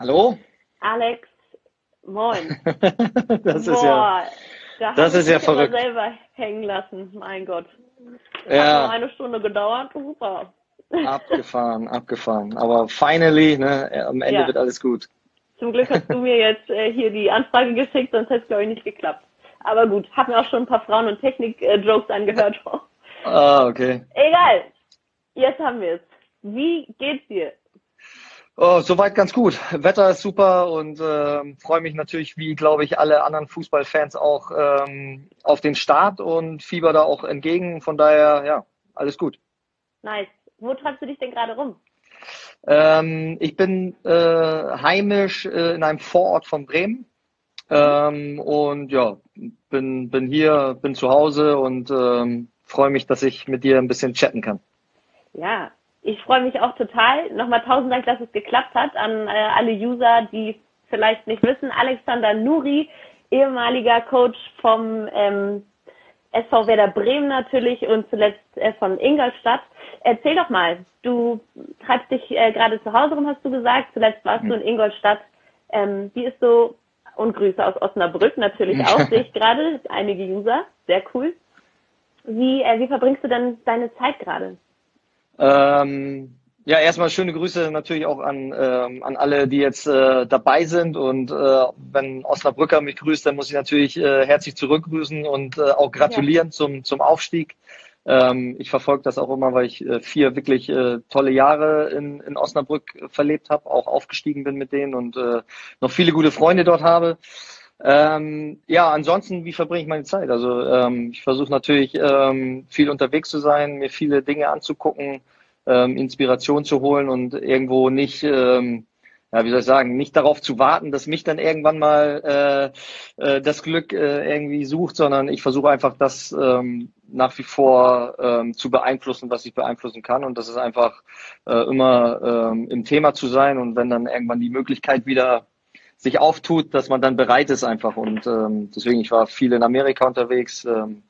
Hallo? Alex, moin. das ist ja, da das ist ja verrückt. selber hängen lassen, mein Gott. Ja. Hat nur eine Stunde gedauert, super. abgefahren, abgefahren. Aber finally, ne, am Ende Ja. wird alles gut. Zum Glück hast du mir jetzt äh, hier die Anfrage geschickt, sonst hätte es, glaube ich, nicht geklappt. Aber gut, hab mir auch schon ein paar Frauen- und Technik-Jokes angehört. Ah, okay. Egal, jetzt haben wir es. Wie geht's dir? Oh, soweit ganz gut. Wetter ist super und ähm, freue mich natürlich, wie glaube ich alle anderen Fußballfans auch ähm, auf den Start und fieber da auch entgegen. Von daher, ja, alles gut. Nice. Wo treibst du dich denn gerade rum? Ähm, ich bin äh, heimisch äh, in einem Vorort von Bremen ähm, und ja, bin, bin hier, bin zu Hause und ähm, freue mich, dass ich mit dir ein bisschen chatten kann. Ja, ich freue mich auch total. Nochmal tausend Dank, dass es geklappt hat an äh, alle User, die vielleicht nicht wissen. Alexander Nuri, ehemaliger Coach vom ähm, SV Werder Bremen natürlich und zuletzt äh, von Ingolstadt. Erzähl doch mal, du treibst dich äh, gerade zu Hause rum, hast du gesagt. Zuletzt warst du in Ingolstadt. Ähm, wie ist so, und Grüße aus Osnabrück natürlich auch, sehe ich gerade, einige User, sehr cool. Wie, äh, wie verbringst du denn deine Zeit gerade? Ähm, ja, erstmal schöne Grüße natürlich auch an, ähm, an alle, die jetzt äh, dabei sind. Und äh, wenn Osnabrücker mich grüßt, dann muss ich natürlich äh, herzlich zurückgrüßen und äh, auch gratulieren zum, zum Aufstieg. Ähm, ich verfolge das auch immer, weil ich äh, vier wirklich äh, tolle Jahre in, in Osnabrück verlebt habe, auch aufgestiegen bin mit denen und noch viele gute Freunde dort habe. Ähm, ja, ansonsten, wie verbringe ich meine Zeit? Also ähm, ich versuche natürlich ähm, viel unterwegs zu sein, mir viele Dinge anzugucken, ähm, Inspiration zu holen und irgendwo nicht, ähm, ja, wie soll ich sagen, nicht darauf zu warten, dass mich dann irgendwann mal äh, äh, das Glück äh, irgendwie sucht, sondern ich versuche einfach das ähm, nach wie vor ähm, zu beeinflussen, was ich beeinflussen kann. Und das ist einfach äh, immer ähm, im Thema zu sein und wenn dann irgendwann die Möglichkeit wieder sich auftut, dass man dann bereit ist einfach. Und ähm, deswegen, ich war viel in Amerika unterwegs, ähm,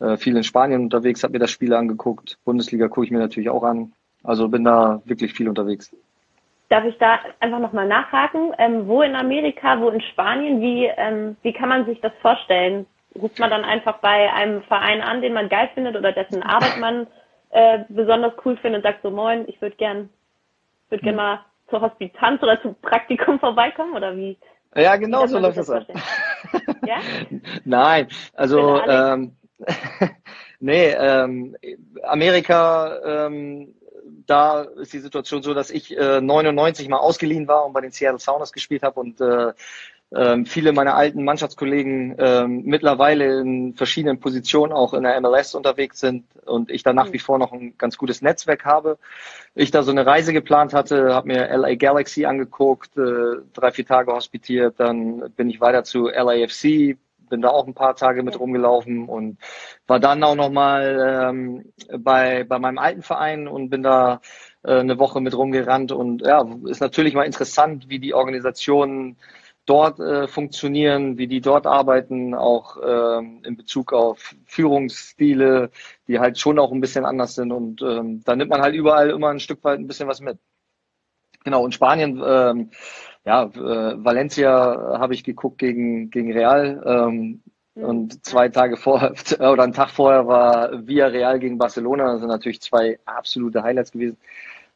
äh, viel in Spanien unterwegs, habe mir das Spiel angeguckt. Bundesliga gucke ich mir natürlich auch an. Also bin da wirklich viel unterwegs. Darf ich da einfach nochmal nachhaken? Ähm, wo in Amerika, wo in Spanien, wie, ähm, wie kann man sich das vorstellen? Ruft man dann einfach bei einem Verein an, den man geil findet oder dessen Arbeit man äh, besonders cool findet und sagt so, moin, ich würde gern, würd gern mal zur Hospitanz oder zum Praktikum vorbeikommen oder wie? Ja, genau so läuft das ab. Ja? Nein, also Alex. ähm, nee, ähm, Amerika, ähm, da ist die Situation so, dass ich äh, 99 mal ausgeliehen war und bei den Seattle Sounders gespielt habe und äh, ähm, viele meiner alten Mannschaftskollegen ähm, mittlerweile in verschiedenen Positionen auch in der MLS unterwegs sind und ich da nach wie vor noch ein ganz gutes Netzwerk habe. Ich da so eine Reise geplant hatte, habe mir LA Galaxy angeguckt, äh, drei, vier Tage hospitiert, dann bin ich weiter zu LAFC, bin da auch ein paar Tage mit rumgelaufen und war dann auch nochmal ähm, bei, bei meinem alten Verein und bin da äh, eine Woche mit rumgerannt und ja, ist natürlich mal interessant, wie die Organisationen dort äh, funktionieren, wie die dort arbeiten, auch ähm, in Bezug auf Führungsstile, die halt schon auch ein bisschen anders sind. Und ähm, da nimmt man halt überall immer ein Stück weit ein bisschen was mit. Genau, und Spanien, ähm, ja, äh, Valencia habe ich geguckt gegen, gegen Real. Ähm, und zwei Tage vorher oder einen Tag vorher war Villarreal gegen Barcelona. Das sind natürlich zwei absolute Highlights gewesen.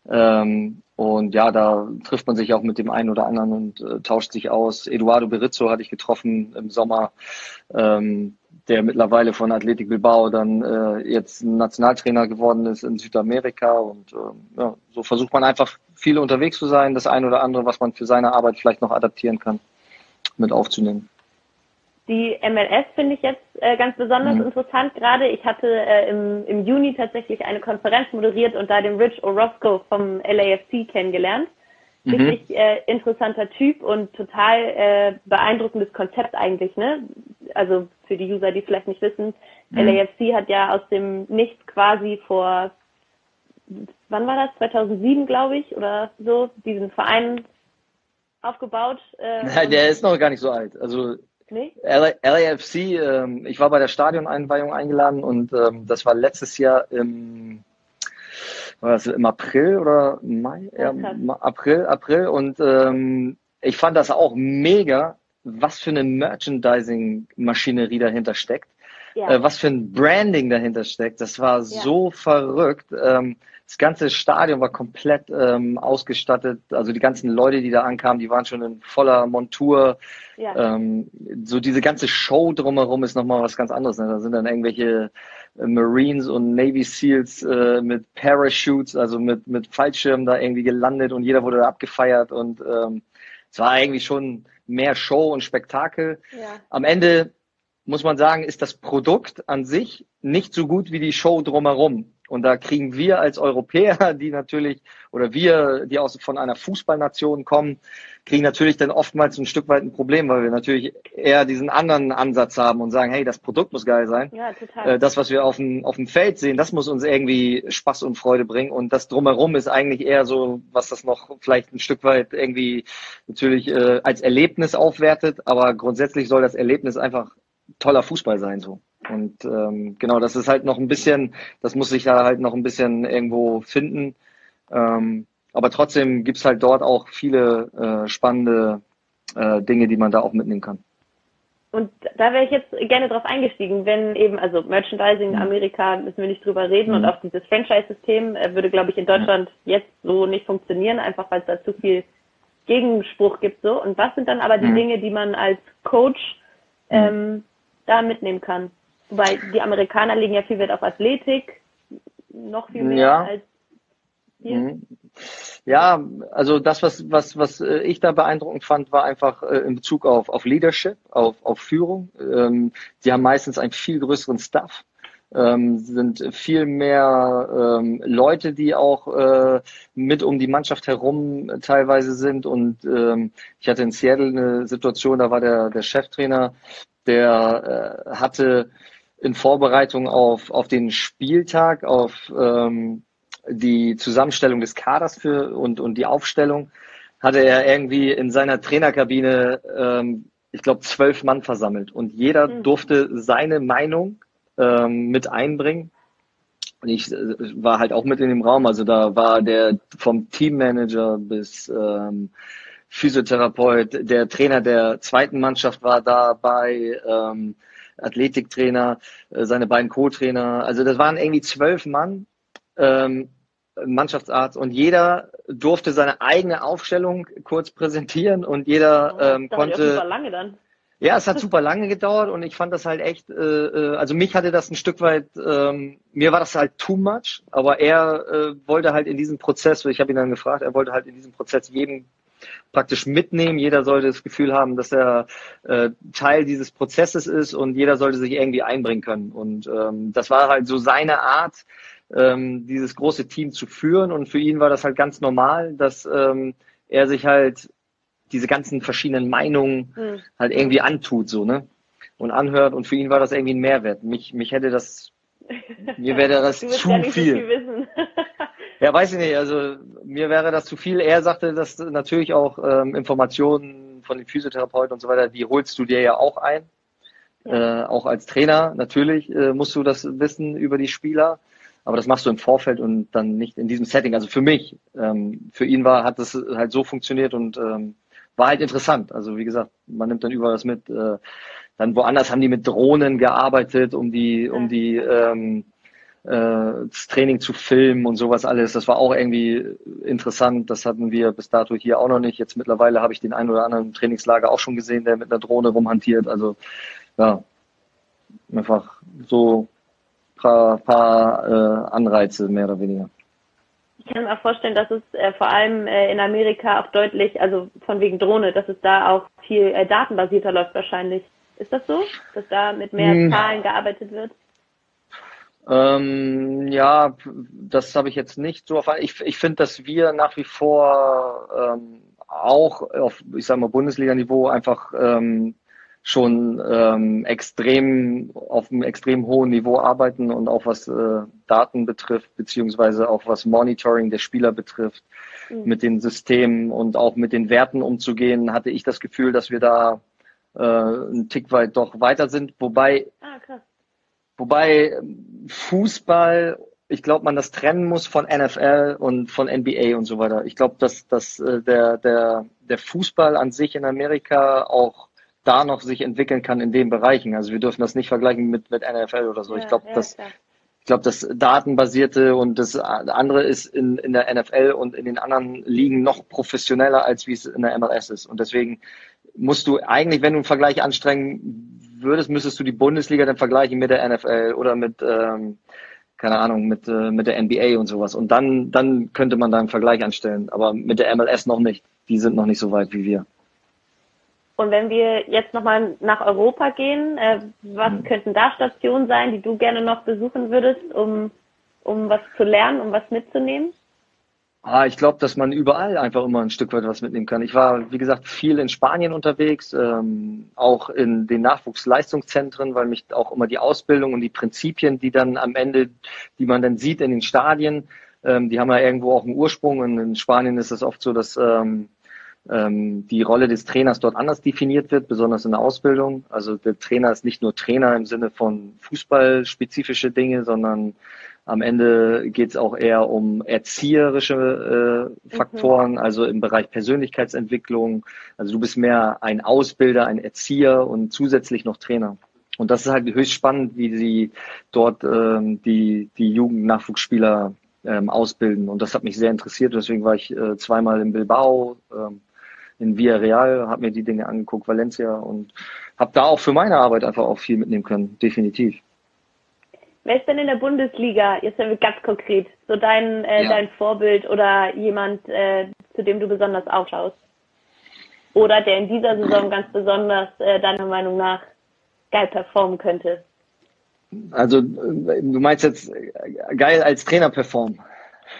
Ähm, und ja, da trifft man sich auch mit dem einen oder anderen und äh, tauscht sich aus. Eduardo Berizzo hatte ich getroffen im Sommer, ähm, der mittlerweile von Athletic Bilbao dann äh, jetzt Nationaltrainer geworden ist in Südamerika. Und ähm, ja, so versucht man einfach viel unterwegs zu sein, das eine oder andere, was man für seine Arbeit vielleicht noch adaptieren kann, mit aufzunehmen. Die MLS finde ich jetzt äh, ganz besonders Mhm. interessant gerade. Ich hatte äh, im, im Juni tatsächlich eine Konferenz moderiert und da den Rich Orozco vom LAFC kennengelernt. Mhm. Richtig äh, interessanter Typ und total äh, beeindruckendes Konzept eigentlich, ne? Also für die User, die vielleicht nicht wissen, Mhm. LAFC hat ja aus dem Nichts quasi vor, wann war das? 2007, glaube ich, oder so, diesen Verein aufgebaut. Äh, Ja, der ist noch gar nicht so alt. Also nee? LA LAFC, ähm, ich war bei der Stadioneinweihung eingeladen und ähm, das war letztes Jahr im, war das im April oder Mai? Ja, April, April und ähm, ich fand das auch mega, was für eine Merchandising-Maschinerie dahinter steckt. Ja. Äh, was für ein Branding dahinter steckt. Das war ja. so verrückt. Ähm, das ganze Stadion war komplett ähm, ausgestattet. Also die ganzen Leute, die da ankamen, die waren schon in voller Montur. Ja. Ähm, so diese ganze Show drumherum ist nochmal was ganz anderes. Ne? Da sind dann irgendwelche äh, Marines und Navy Seals äh, mit Parachutes, also mit, mit Fallschirmen da irgendwie gelandet und jeder wurde da abgefeiert und ähm, es war eigentlich schon mehr Show und Spektakel. Ja. Am Ende muss man sagen, ist das Produkt an sich nicht so gut wie die Show drumherum. Und da kriegen wir als Europäer, die natürlich, oder wir, die aus, von einer Fußballnation kommen, kriegen natürlich dann oftmals ein Stück weit ein Problem, weil wir natürlich eher diesen anderen Ansatz haben und sagen, hey, das Produkt muss geil sein. Ja, total. Äh, das, was wir auf dem, auf dem Feld sehen, das muss uns irgendwie Spaß und Freude bringen. Und das drumherum ist eigentlich eher so, was das noch vielleicht ein Stück weit irgendwie natürlich äh, als Erlebnis aufwertet. Aber grundsätzlich soll das Erlebnis einfach toller Fußball sein, so. Und ähm, genau, das ist halt noch ein bisschen, das muss sich da halt noch ein bisschen irgendwo finden. Ähm, aber trotzdem gibt's halt dort auch viele äh, spannende äh, Dinge, die man da auch mitnehmen kann. Und da wäre ich jetzt gerne drauf eingestiegen, wenn eben, also Merchandising in mhm. Amerika müssen wir nicht drüber reden mhm. und auch dieses Franchise-System äh, würde, glaube ich, in Deutschland jetzt so nicht funktionieren, einfach weil es da zu viel Gegenspruch gibt so. Und was sind dann aber die mhm. Dinge, die man als Coach ähm, da mitnehmen kann? Wobei die Amerikaner legen ja viel Wert auf Athletik, noch viel mehr ja. als hier. Mhm. Ja, also das, was, was, was äh, ich da beeindruckend fand, war einfach äh, in Bezug auf, auf Leadership, auf, auf Führung. Ähm, die haben meistens einen viel größeren Staff. Ähm, sind viel mehr ähm, Leute, die auch äh, mit um die Mannschaft herum teilweise sind. Und ähm, ich hatte in Seattle eine Situation, da war der, der Cheftrainer, der äh, hatte in Vorbereitung auf, auf den Spieltag, auf ähm, die Zusammenstellung des Kaders für und, und die Aufstellung, hatte er irgendwie in seiner Trainerkabine, ähm, ich glaube, zwölf Mann versammelt und jeder mhm. durfte seine Meinung ähm, mit einbringen. Und ich äh, war halt auch mit in dem Raum, also da war der vom Teammanager bis ähm, Physiotherapeut, der Trainer der zweiten Mannschaft war dabei, ähm, Athletiktrainer, äh, seine beiden Co-Trainer. Also das waren irgendwie zwölf Mann, ähm, Mannschaftsarzt und jeder durfte seine eigene Aufstellung kurz präsentieren und jeder oh, ähm, konnte. lange dann. Ja, es hat super lange gedauert und ich fand das halt echt, äh, äh, also mich hatte das ein Stück weit, ähm, mir war das halt too much, aber er äh, wollte halt in diesem Prozess, ich habe ihn dann gefragt, er wollte halt in diesem Prozess jedem praktisch mitnehmen. Jeder sollte das Gefühl haben, dass er äh, Teil dieses Prozesses ist und jeder sollte sich irgendwie einbringen können. Und ähm, das war halt so seine Art, ähm, dieses große Team zu führen. Und für ihn war das halt ganz normal, dass ähm, er sich halt diese ganzen verschiedenen Meinungen mhm. halt irgendwie antut, so, ne? Und anhört. Und für ihn war das irgendwie ein Mehrwert. Mich, mich hätte das, mir wäre das zu viel. Ja, weiß ich nicht. Also mir wäre das zu viel. Er sagte, dass natürlich auch ähm, Informationen von den Physiotherapeuten und so weiter, die holst du dir ja auch ein. Äh, auch als Trainer natürlich äh, musst du das wissen über die Spieler. Aber das machst du im Vorfeld und dann nicht in diesem Setting. Also für mich, ähm, für ihn war, hat das halt so funktioniert und ähm, war halt interessant. Also wie gesagt, man nimmt dann überall was mit. Äh, dann woanders haben die mit Drohnen gearbeitet, um die, um die ähm, äh, das Training zu filmen und sowas alles. Das war auch irgendwie interessant. Das hatten wir bis dato hier auch noch nicht. Jetzt mittlerweile habe ich den einen oder anderen Trainingslager auch schon gesehen, der mit einer Drohne rumhantiert. Also ja, einfach so paar, paar äh, Anreize mehr oder weniger. Ich kann mir auch vorstellen, dass es äh, vor allem äh, in Amerika auch deutlich, also von wegen Drohne, dass es da auch viel äh, datenbasierter läuft wahrscheinlich. Ist das so, dass da mit mehr hm. Zahlen gearbeitet wird? Ähm, ja, das habe ich jetzt nicht so erfahren. Ich, ich finde, dass wir nach wie vor ähm, auch auf, ich sage mal, Bundesliga-Niveau einfach ähm, schon ähm, extrem auf einem extrem hohen Niveau arbeiten und auch was äh, Daten betrifft, beziehungsweise auch was Monitoring der Spieler betrifft, mhm. mit den Systemen und auch mit den Werten umzugehen, hatte ich das Gefühl, dass wir da äh, einen Tick weit doch weiter sind. Wobei ah, Wobei ähm, Fußball, ich glaube, man das trennen muss von NFL und von NBA und so weiter. Ich glaube, dass, dass äh, der, der, der Fußball an sich in Amerika auch da noch sich entwickeln kann in den Bereichen. Also wir dürfen das nicht vergleichen mit, mit NFL oder so. Ja, ich glaube, ja, das, ich glaube, das Datenbasierte und das andere ist in, in der NFL und in den anderen Ligen noch professioneller, als wie es in der MLS ist. Und deswegen musst du eigentlich, wenn du einen Vergleich anstrengen würdest, müsstest du die Bundesliga dann vergleichen mit der NFL oder mit, ähm, keine Ahnung, mit, äh, mit der NBA und sowas. Und dann, dann könnte man da einen Vergleich anstellen. Aber mit der MLS noch nicht. Die sind noch nicht so weit wie wir. Und wenn wir jetzt nochmal nach Europa gehen, äh, was mhm. könnten da Stationen sein, die du gerne noch besuchen würdest, um, um was zu lernen, um was mitzunehmen? Ah, ich glaube, dass man überall einfach immer ein Stück weit was mitnehmen kann. Ich war, wie gesagt, viel in Spanien unterwegs, ähm, auch in den Nachwuchsleistungszentren, weil mich auch immer die Ausbildung und die Prinzipien, die dann am Ende, die man dann sieht in den Stadien, ähm, die haben ja irgendwo auch einen Ursprung. Und in Spanien ist es oft so, dass ähm, ähm, die Rolle des Trainers dort anders definiert wird, besonders in der Ausbildung. Also der Trainer ist nicht nur Trainer im Sinne von fußballspezifische Dinge, sondern am Ende geht es auch eher um erzieherische äh, Faktoren, mhm. also im Bereich Persönlichkeitsentwicklung. Also du bist mehr ein Ausbilder, ein Erzieher und zusätzlich noch Trainer. Und das ist halt höchst spannend, wie sie dort ähm, die, die Jugend-Nachwuchsspieler ähm, ausbilden. Und das hat mich sehr interessiert. Deswegen war ich äh, zweimal in Bilbao, ähm, in Villarreal, habe mir die Dinge angeguckt, Valencia und habe da auch für meine Arbeit einfach auch viel mitnehmen können, definitiv. Wer ist denn in der Bundesliga, jetzt sind wir ganz konkret, so dein, äh, ja. dein Vorbild oder jemand, äh, zu dem du besonders aufschaust? Oder der in dieser Saison ganz besonders äh, deiner Meinung nach geil performen könnte? Also du meinst jetzt geil als Trainer performen?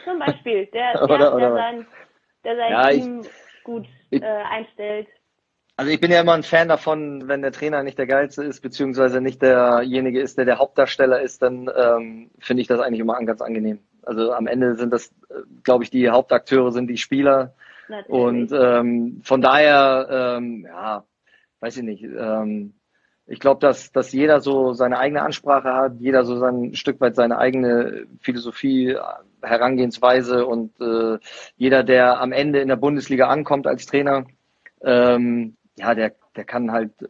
Zum Beispiel, der, oder, der, der sein, der sein ja, Team ich, gut äh, einstellt. Also ich bin ja immer ein Fan davon, wenn der Trainer nicht der geilste ist, beziehungsweise nicht derjenige ist, der der Hauptdarsteller ist, dann ähm, finde ich das eigentlich immer ganz angenehm. Also am Ende sind das, äh, glaube ich, die Hauptakteure sind die Spieler. Natürlich. Und ähm, von daher, ähm, ja, weiß ich nicht. Ähm, ich glaube, dass, dass jeder so seine eigene Ansprache hat, jeder so sein Stück weit seine eigene Philosophie, Herangehensweise und äh, jeder, der am Ende in der Bundesliga ankommt als Trainer, ähm, ja, der, der kann halt äh,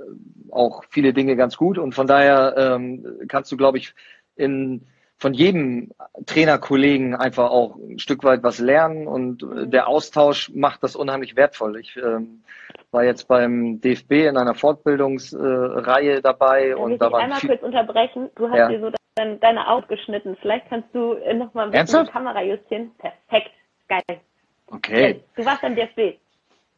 auch viele Dinge ganz gut und von daher ähm, kannst du, glaube ich, in, von jedem Trainerkollegen einfach auch ein Stück weit was lernen und äh, der Austausch macht das unheimlich wertvoll. Ich ähm, war jetzt beim DFB in einer Fortbildungsreihe äh, dabei da und da war einmal kurz unterbrechen. Du hast ja. dir so deine, deine Augen geschnitten. Vielleicht kannst du äh, noch mal ein bisschen Ernsthaft? die Kamera justieren. Perfekt, geil. Okay. Du warst beim DFB.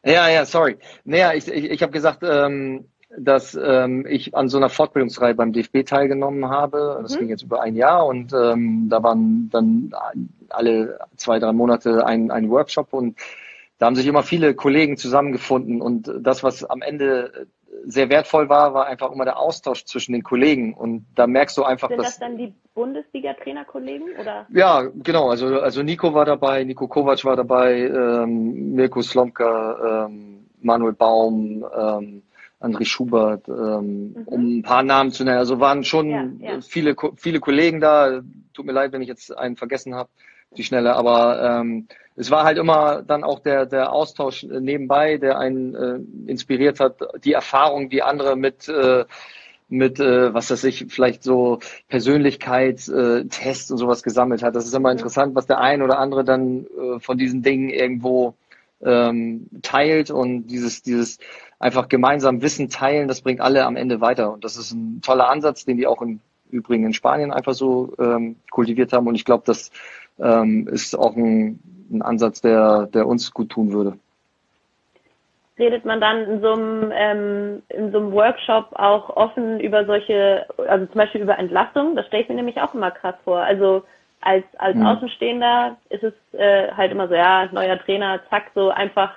Ja, ja, sorry. Naja, ich, ich, ich habe gesagt, ähm, dass ähm, ich an so einer Fortbildungsreihe beim DFB teilgenommen habe. Das mhm. ging jetzt über ein Jahr und ähm, da waren dann alle zwei, drei Monate ein, ein Workshop und da haben sich immer viele Kollegen zusammengefunden und das, was am Ende sehr wertvoll war, war einfach immer der Austausch zwischen den Kollegen und da merkst du einfach, Sind dass... das dann die Bundesliga-Trainerkollegen oder? Ja, genau, also, also Nico war dabei, Nico Kovac war dabei, ähm, Mirko Slomka, ähm, Manuel Baum, ähm, André Schubert, ähm, mhm. um ein paar Namen zu nennen. Also waren schon ja, ja. viele, viele Kollegen da. Tut mir leid, wenn ich jetzt einen vergessen habe, die Schnelle, aber ähm, es war halt immer dann auch der, der Austausch nebenbei, der einen äh, inspiriert hat, die Erfahrung, die andere mit, äh, mit äh, was weiß ich, vielleicht so Persönlichkeitstests äh, und sowas gesammelt hat. Das ist immer interessant, was der ein oder andere dann äh, von diesen Dingen irgendwo ähm, teilt und dieses, dieses einfach gemeinsam Wissen teilen, das bringt alle am Ende weiter. Und das ist ein toller Ansatz, den die auch im Übrigen in Spanien einfach so ähm, kultiviert haben. Und ich glaube, das ähm, ist auch ein ein Ansatz, der, der uns gut tun würde. Redet man dann in so einem, ähm, in so einem Workshop auch offen über solche, also zum Beispiel über Entlassung? Das stelle ich mir nämlich auch immer krass vor. Also als, als mhm. Außenstehender ist es äh, halt immer so, ja, neuer Trainer, zack, so einfach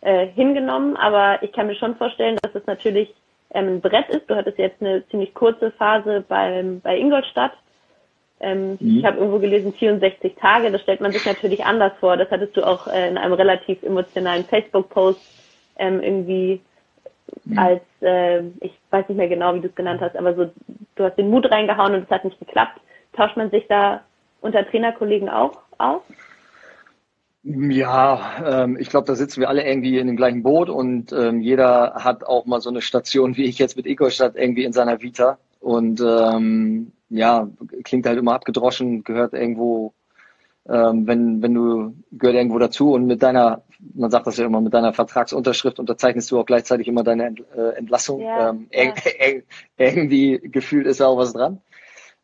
äh, hingenommen. Aber ich kann mir schon vorstellen, dass es natürlich ähm, ein Brett ist. Du hattest jetzt eine ziemlich kurze Phase beim, bei Ingolstadt. Ähm, mhm. Ich habe irgendwo gelesen 64 Tage. Das stellt man sich natürlich anders vor. Das hattest du auch äh, in einem relativ emotionalen Facebook-Post ähm, irgendwie mhm. als äh, ich weiß nicht mehr genau, wie du es genannt hast, aber so du hast den Mut reingehauen und es hat nicht geklappt. Tauscht man sich da unter Trainerkollegen auch aus? Ja, ähm, ich glaube, da sitzen wir alle irgendwie in dem gleichen Boot und ähm, jeder hat auch mal so eine Station wie ich jetzt mit Ingolstadt irgendwie in seiner Vita. Und ähm, ja, klingt halt immer abgedroschen, gehört irgendwo, ähm, wenn, wenn du gehört irgendwo dazu und mit deiner, man sagt das ja immer, mit deiner Vertragsunterschrift unterzeichnest du auch gleichzeitig immer deine Ent, äh, Entlassung. Ja, ähm, ja. irgendwie gefühlt ist da auch was dran.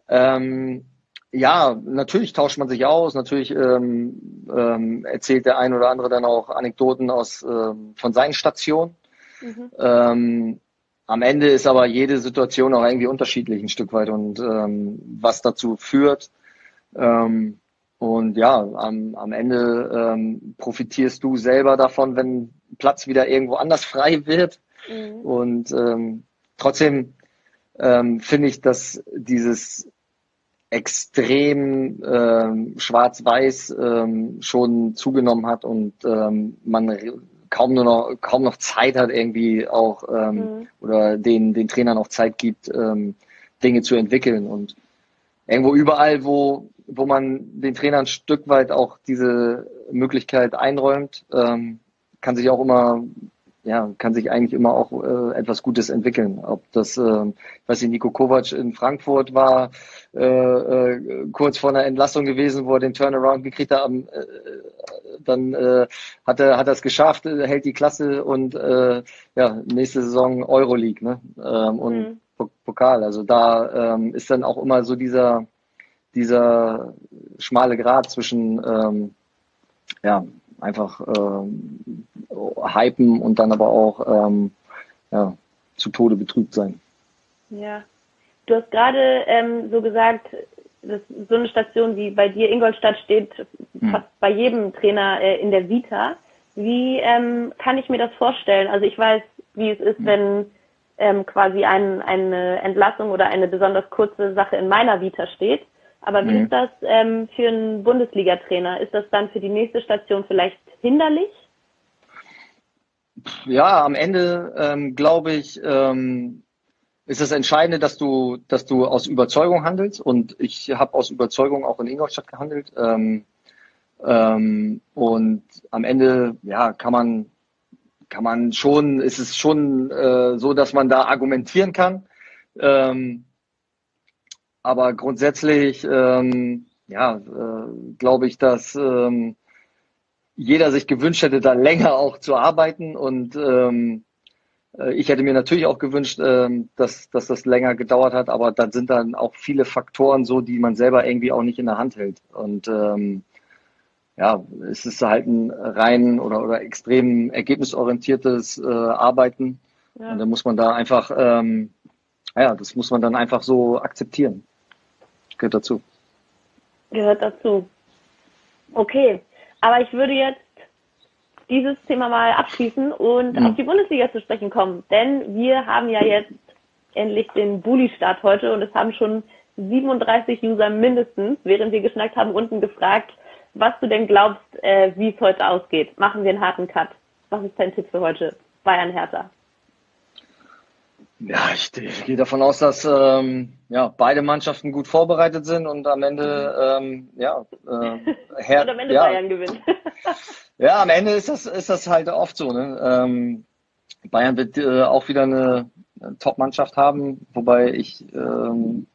Ähm, ja, natürlich tauscht man sich aus, natürlich ähm, ähm, erzählt der ein oder andere dann auch Anekdoten aus ähm, von seinen Stationen. Mhm. Am Ende ist aber jede Situation auch irgendwie unterschiedlich ein Stück weit und ähm, was dazu führt. Ähm, und ja, am, am Ende ähm, profitierst du selber davon, wenn Platz wieder irgendwo anders frei wird. Mhm. Und ähm, trotzdem ähm, finde ich, dass dieses extrem ähm, schwarz-weiß ähm, schon zugenommen hat und ähm, man kaum nur noch kaum noch Zeit hat irgendwie auch ähm, mhm. oder den den Trainern auch Zeit gibt ähm, Dinge zu entwickeln und irgendwo überall wo wo man den Trainern ein Stück weit auch diese Möglichkeit einräumt ähm, kann sich auch immer ja, kann sich eigentlich immer auch äh, etwas Gutes entwickeln. Ob das, äh, ich weiß nicht, Nico Kovac in Frankfurt war äh, äh, kurz vor einer Entlassung gewesen, wo er den Turnaround gekriegt hat, äh, dann äh, hat er hat es geschafft, äh, hält die Klasse und äh, ja, nächste Saison Euroleague ne? ähm, und mhm. Pokal. Also da ähm, ist dann auch immer so dieser dieser schmale Grad zwischen ähm, ja, einfach ähm, hypen und dann aber auch ähm, ja, zu Tode betrübt sein. Ja, du hast gerade ähm, so gesagt, dass so eine Station wie bei dir Ingolstadt steht hm. fast bei jedem Trainer äh, in der Vita. Wie ähm, kann ich mir das vorstellen? Also ich weiß, wie es ist, hm. wenn ähm, quasi ein, eine Entlassung oder eine besonders kurze Sache in meiner Vita steht. Aber wie mhm. ist das ähm, für einen Bundesliga-Trainer? Ist das dann für die nächste Station vielleicht hinderlich? Ja, am Ende ähm, glaube ich, ähm, ist das Entscheidende, dass du, dass du aus Überzeugung handelst. Und ich habe aus Überzeugung auch in Ingolstadt gehandelt. Ähm, ähm, und am Ende, ja, kann man, kann man schon, ist es schon äh, so, dass man da argumentieren kann. Ähm, aber grundsätzlich, ähm, ja, äh, glaube ich, dass ähm, jeder sich gewünscht hätte, da länger auch zu arbeiten. Und ähm, äh, ich hätte mir natürlich auch gewünscht, ähm, dass, dass das länger gedauert hat, aber dann sind dann auch viele Faktoren so, die man selber irgendwie auch nicht in der Hand hält. Und ähm, ja, es ist halt ein rein oder, oder extrem ergebnisorientiertes äh, Arbeiten. Ja. Und da muss man da einfach, ähm, ja, das muss man dann einfach so akzeptieren. Gehört dazu. Gehört dazu. Okay, aber ich würde jetzt dieses Thema mal abschließen und mhm. auf die Bundesliga zu sprechen kommen. Denn wir haben ja jetzt endlich den Bulli-Start heute und es haben schon 37 User mindestens, während wir geschnackt haben, unten gefragt, was du denn glaubst, äh, wie es heute ausgeht. Machen wir einen harten Cut. Was ist dein Tipp für heute? Bayern Hertha. Ja, ich, ich gehe davon aus, dass ähm, ja, beide Mannschaften gut vorbereitet sind und am Ende, ähm, ja, äh, Her und am Ende ja, Bayern gewinnt. ja, am Ende ist das, ist das halt oft so. Ne? Ähm, Bayern wird äh, auch wieder eine, eine Top-Mannschaft haben, wobei ich ähm,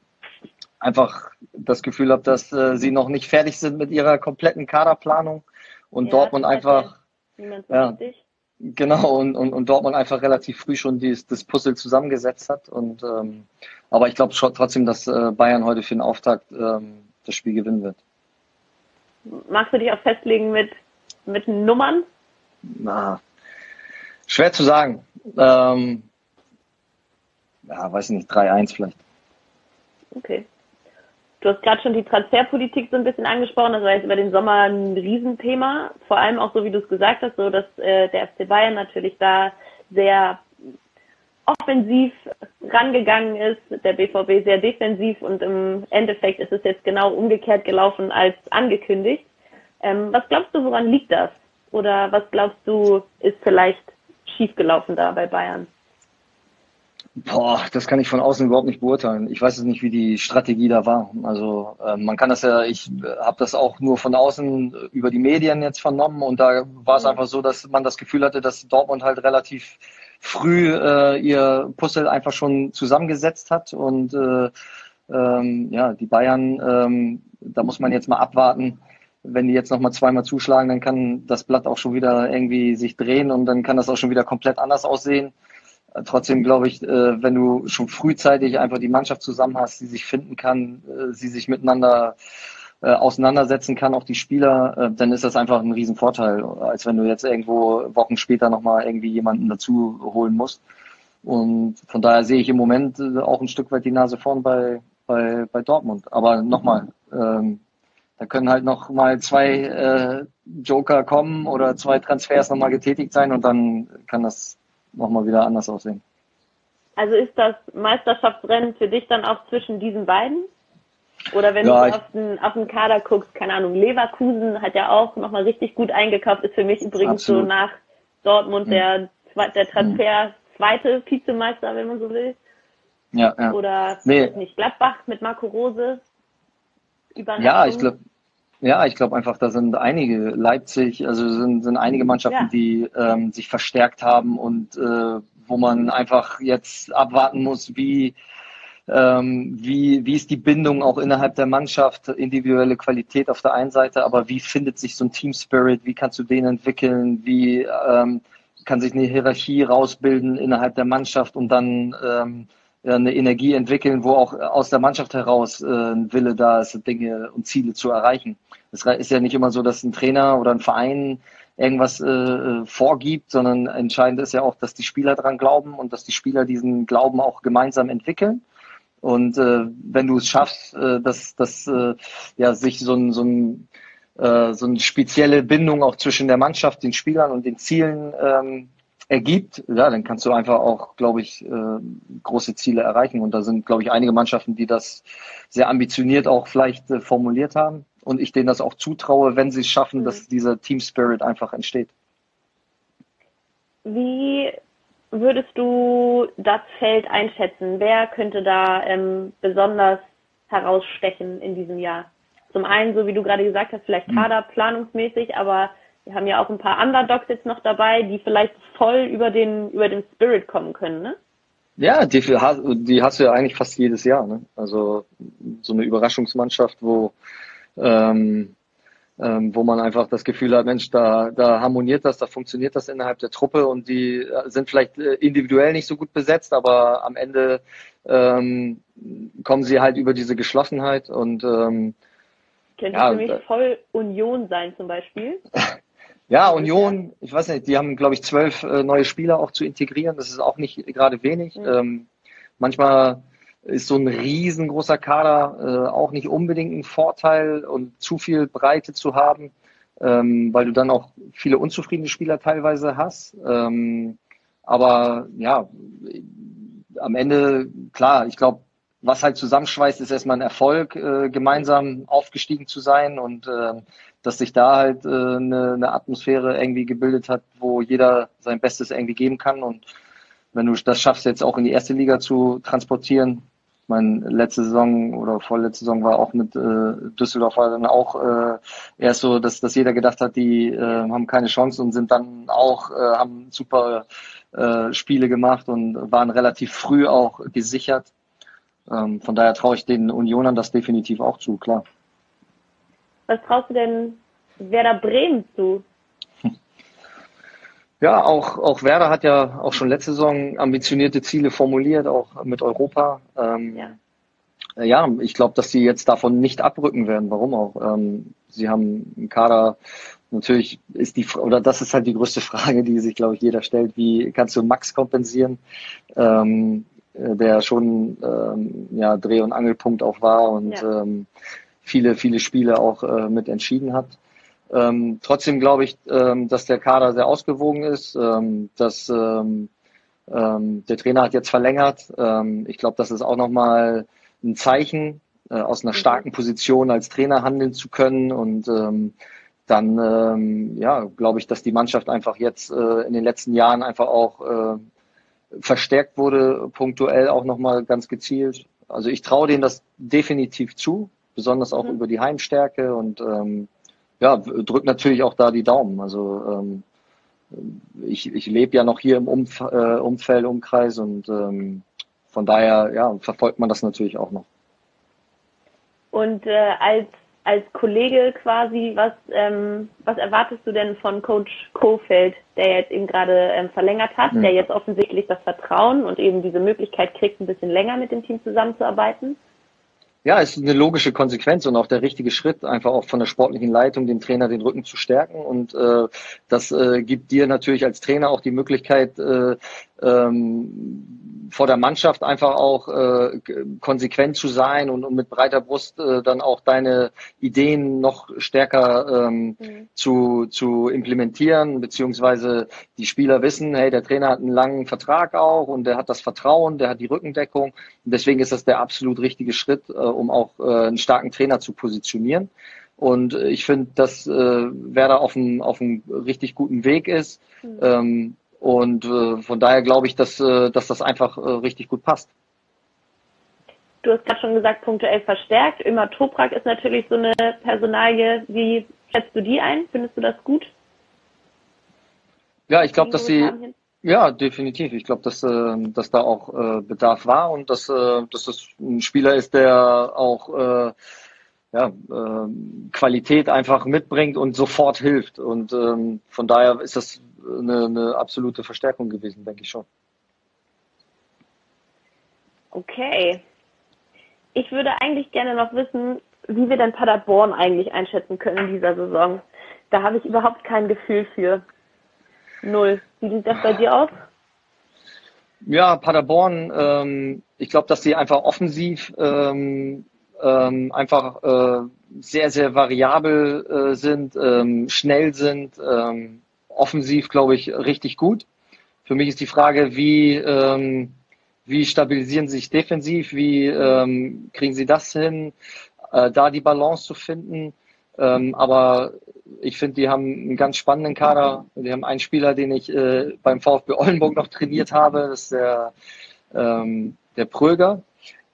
einfach das Gefühl habe, dass äh, sie noch nicht fertig sind mit ihrer kompletten Kaderplanung und ja, Dortmund einfach. Ja. Genau, und, und, und Dortmund einfach relativ früh schon dies, das Puzzle zusammengesetzt hat. Und ähm, aber ich glaube trotzdem, dass äh, Bayern heute für den Auftakt ähm, das Spiel gewinnen wird. Magst du dich auch festlegen mit, mit Nummern? Na, schwer zu sagen. Ähm, ja, weiß nicht, 3-1 vielleicht. Okay. Du hast gerade schon die Transferpolitik so ein bisschen angesprochen. Das war jetzt über den Sommer ein Riesenthema. Vor allem auch so, wie du es gesagt hast, so dass äh, der FC Bayern natürlich da sehr offensiv rangegangen ist, der BVB sehr defensiv und im Endeffekt ist es jetzt genau umgekehrt gelaufen als angekündigt. Ähm, was glaubst du, woran liegt das? Oder was glaubst du, ist vielleicht schiefgelaufen da bei Bayern? Boah, das kann ich von außen überhaupt nicht beurteilen. Ich weiß es nicht, wie die Strategie da war. Also äh, man kann das ja, ich äh, habe das auch nur von außen über die Medien jetzt vernommen und da war es mhm. einfach so, dass man das Gefühl hatte, dass Dortmund halt relativ früh äh, ihr Puzzle einfach schon zusammengesetzt hat und äh, ähm, ja, die Bayern, ähm, da muss man jetzt mal abwarten. Wenn die jetzt nochmal zweimal zuschlagen, dann kann das Blatt auch schon wieder irgendwie sich drehen und dann kann das auch schon wieder komplett anders aussehen. Trotzdem glaube ich, äh, wenn du schon frühzeitig einfach die Mannschaft zusammen hast, die sich finden kann, äh, sie sich miteinander äh, auseinandersetzen kann, auch die Spieler, dann ist das einfach ein Riesenvorteil, als wenn du jetzt irgendwo Wochen später nochmal irgendwie jemanden dazu holen musst. Und von daher sehe ich im Moment auch ein Stück weit die Nase vorn bei, bei, bei Dortmund. Aber nochmal, ähm, da können halt noch mal zwei äh, Joker kommen oder zwei Transfers nochmal getätigt sein und dann kann das nochmal wieder anders aussehen. Also ist das Meisterschaftsrennen für dich dann auch zwischen diesen beiden? Oder wenn ja, du auf den, auf den Kader guckst, keine Ahnung, Leverkusen hat ja auch nochmal richtig gut eingekauft, ist für mich übrigens absolut. so nach Dortmund mhm. der, der Transfer zweite Vizemeister, wenn man so will. Ja, ja. Oder nee. nicht Gladbach mit Marco Rose. Ja, ich glaube, ja, ich glaube einfach, da sind einige Leipzig, also sind, sind einige Mannschaften, ja. die ähm, sich verstärkt haben und äh, wo man einfach jetzt abwarten muss, wie ähm, wie, wie ist die Bindung auch innerhalb der Mannschaft, individuelle Qualität auf der einen Seite, aber wie findet sich so ein Team Spirit, wie kannst du den entwickeln, wie ähm, kann sich eine Hierarchie rausbilden innerhalb der Mannschaft und dann ähm, eine Energie entwickeln, wo auch aus der Mannschaft heraus äh, ein Wille da ist, Dinge und Ziele zu erreichen. Es ist ja nicht immer so, dass ein Trainer oder ein Verein irgendwas äh, vorgibt, sondern entscheidend ist ja auch, dass die Spieler dran glauben und dass die Spieler diesen Glauben auch gemeinsam entwickeln. Und äh, wenn du es schaffst, äh, dass, dass äh, ja, sich so ein, so ein äh, so eine spezielle Bindung auch zwischen der Mannschaft, den Spielern und den Zielen ähm, ergibt, ja, dann kannst du einfach auch, glaube ich, äh, große Ziele erreichen. Und da sind, glaube ich, einige Mannschaften, die das sehr ambitioniert auch vielleicht äh, formuliert haben. Und ich denen das auch zutraue, wenn sie es schaffen, mhm. dass dieser Team Spirit einfach entsteht. Wie würdest du das Feld einschätzen? Wer könnte da ähm, besonders herausstechen in diesem Jahr? Zum einen, so wie du gerade gesagt hast, vielleicht mhm. kaderplanungsmäßig, aber wir haben ja auch ein paar Underdogs jetzt noch dabei, die vielleicht voll über den, über den Spirit kommen können, ne? Ja, die, die hast du ja eigentlich fast jedes Jahr. Ne? Also so eine Überraschungsmannschaft, wo, ähm, ähm, wo man einfach das Gefühl hat, Mensch, da, da harmoniert das, da funktioniert das innerhalb der Truppe und die äh, sind vielleicht äh, individuell nicht so gut besetzt, aber am Ende ähm, kommen sie halt über diese Geschlossenheit und ähm, könnte ja, für mich voll Union sein zum Beispiel. Ja, Union, ich weiß nicht, die haben, glaube ich, zwölf äh, neue Spieler auch zu integrieren. Das ist auch nicht gerade wenig. Mhm. Ähm, manchmal ist so ein riesengroßer Kader äh, auch nicht unbedingt ein Vorteil und zu viel Breite zu haben, ähm, weil du dann auch viele unzufriedene Spieler teilweise hast. Ähm, aber ja, am Ende, klar, ich glaube, was halt zusammenschweißt, ist erstmal ein Erfolg, äh, gemeinsam aufgestiegen zu sein und äh, dass sich da halt äh, eine, Atmosphäre irgendwie gebildet hat, wo jeder sein Bestes irgendwie geben kann. Und wenn du das schaffst, jetzt auch in die erste Liga zu transportieren, meine, letzte Saison oder vorletzte Saison war auch mit äh, Düsseldorf war dann auch äh, erst so, dass, dass jeder gedacht hat, die äh, haben keine Chance und sind dann auch, äh, haben super äh, Spiele gemacht und waren relativ früh auch gesichert. Ähm, von daher traue ich den Unionern das definitiv auch zu, klar. Was traust du denn Werder Bremen zu? Ja, auch, auch Werder hat ja auch schon letzte Saison ambitionierte Ziele formuliert, auch mit Europa. Ähm, ja. ja, ich glaube, dass sie jetzt davon nicht abrücken werden. Warum auch? Ähm, sie haben einen Kader, natürlich ist die, oder das ist halt die größte Frage, die sich, glaube ich, jeder stellt. Wie kannst du Max kompensieren? Ähm, der schon ähm, ja, Dreh- und Angelpunkt auch war und ja. ähm, viele, viele Spiele auch äh, mit entschieden hat. Ähm, trotzdem glaube ich, ähm, dass der Kader sehr ausgewogen ist, ähm, dass ähm, der Trainer hat jetzt verlängert. Ich glaube, das ist auch nochmal ein Zeichen, äh, aus einer mhm. starken Position als Trainer handeln zu können und dann ja, glaube ich, dass die Mannschaft einfach jetzt äh, in den letzten Jahren einfach auch äh, verstärkt wurde, punktuell auch nochmal ganz gezielt. Also ich traue denen das definitiv zu, besonders auch mhm. über die Heimstärke und ähm, ja, drückt natürlich auch da die Daumen. Also ähm, ich, ich lebe ja noch hier im Umf äh, Umfeld, Umkreis und ähm, von daher ja, verfolgt man das natürlich auch noch. Und äh, als als Kollege quasi, was, ähm, was erwartest du denn von Coach Kofeld, der jetzt eben gerade ähm, verlängert hat, mhm. der jetzt offensichtlich das Vertrauen und eben diese Möglichkeit kriegt, ein bisschen länger mit dem Team zusammenzuarbeiten? Ja, es ist eine logische Konsequenz und auch der richtige Schritt, einfach auch von der sportlichen Leitung dem Trainer den Rücken zu stärken. Und äh, das äh, gibt dir natürlich als Trainer auch die Möglichkeit, äh, ähm, vor der Mannschaft einfach auch äh, konsequent zu sein und, und mit breiter Brust äh, dann auch deine Ideen noch stärker ähm, mhm. zu, zu implementieren, beziehungsweise die Spieler wissen, hey, der Trainer hat einen langen Vertrag auch und der hat das Vertrauen, der hat die Rückendeckung. Und deswegen ist das der absolut richtige Schritt, äh, um auch äh, einen starken Trainer zu positionieren. Und ich finde, dass äh, wer da auf einem auf einem richtig guten Weg ist. Mhm. Ähm, und äh, von daher glaube ich, dass, äh, dass das einfach äh, richtig gut passt. Du hast gerade schon gesagt, punktuell verstärkt. Immer Toprak ist natürlich so eine Personalie. Wie schätzt du die ein? Findest du das gut? Ja, ich glaube, dass sie, ja, definitiv. Ich glaube, dass, äh, dass da auch äh, Bedarf war und dass, äh, dass das ein Spieler ist, der auch äh, ja, äh, Qualität einfach mitbringt und sofort hilft. Und ähm, von daher ist das eine, eine absolute Verstärkung gewesen, denke ich schon. Okay. Ich würde eigentlich gerne noch wissen, wie wir denn Paderborn eigentlich einschätzen können in dieser Saison. Da habe ich überhaupt kein Gefühl für. Null. Wie sieht das bei dir aus? Ja, Paderborn, ähm, ich glaube, dass sie einfach offensiv ähm, ähm, einfach äh, sehr, sehr variabel äh, sind, ähm, schnell sind, ähm, offensiv, glaube ich, richtig gut. Für mich ist die Frage, wie, ähm, wie stabilisieren sie sich defensiv, wie ähm, kriegen sie das hin, äh, da die Balance zu finden. Ähm, aber ich finde, die haben einen ganz spannenden Kader. Die haben einen Spieler, den ich äh, beim VfB Oldenburg noch trainiert habe, das ist der, der Pröger,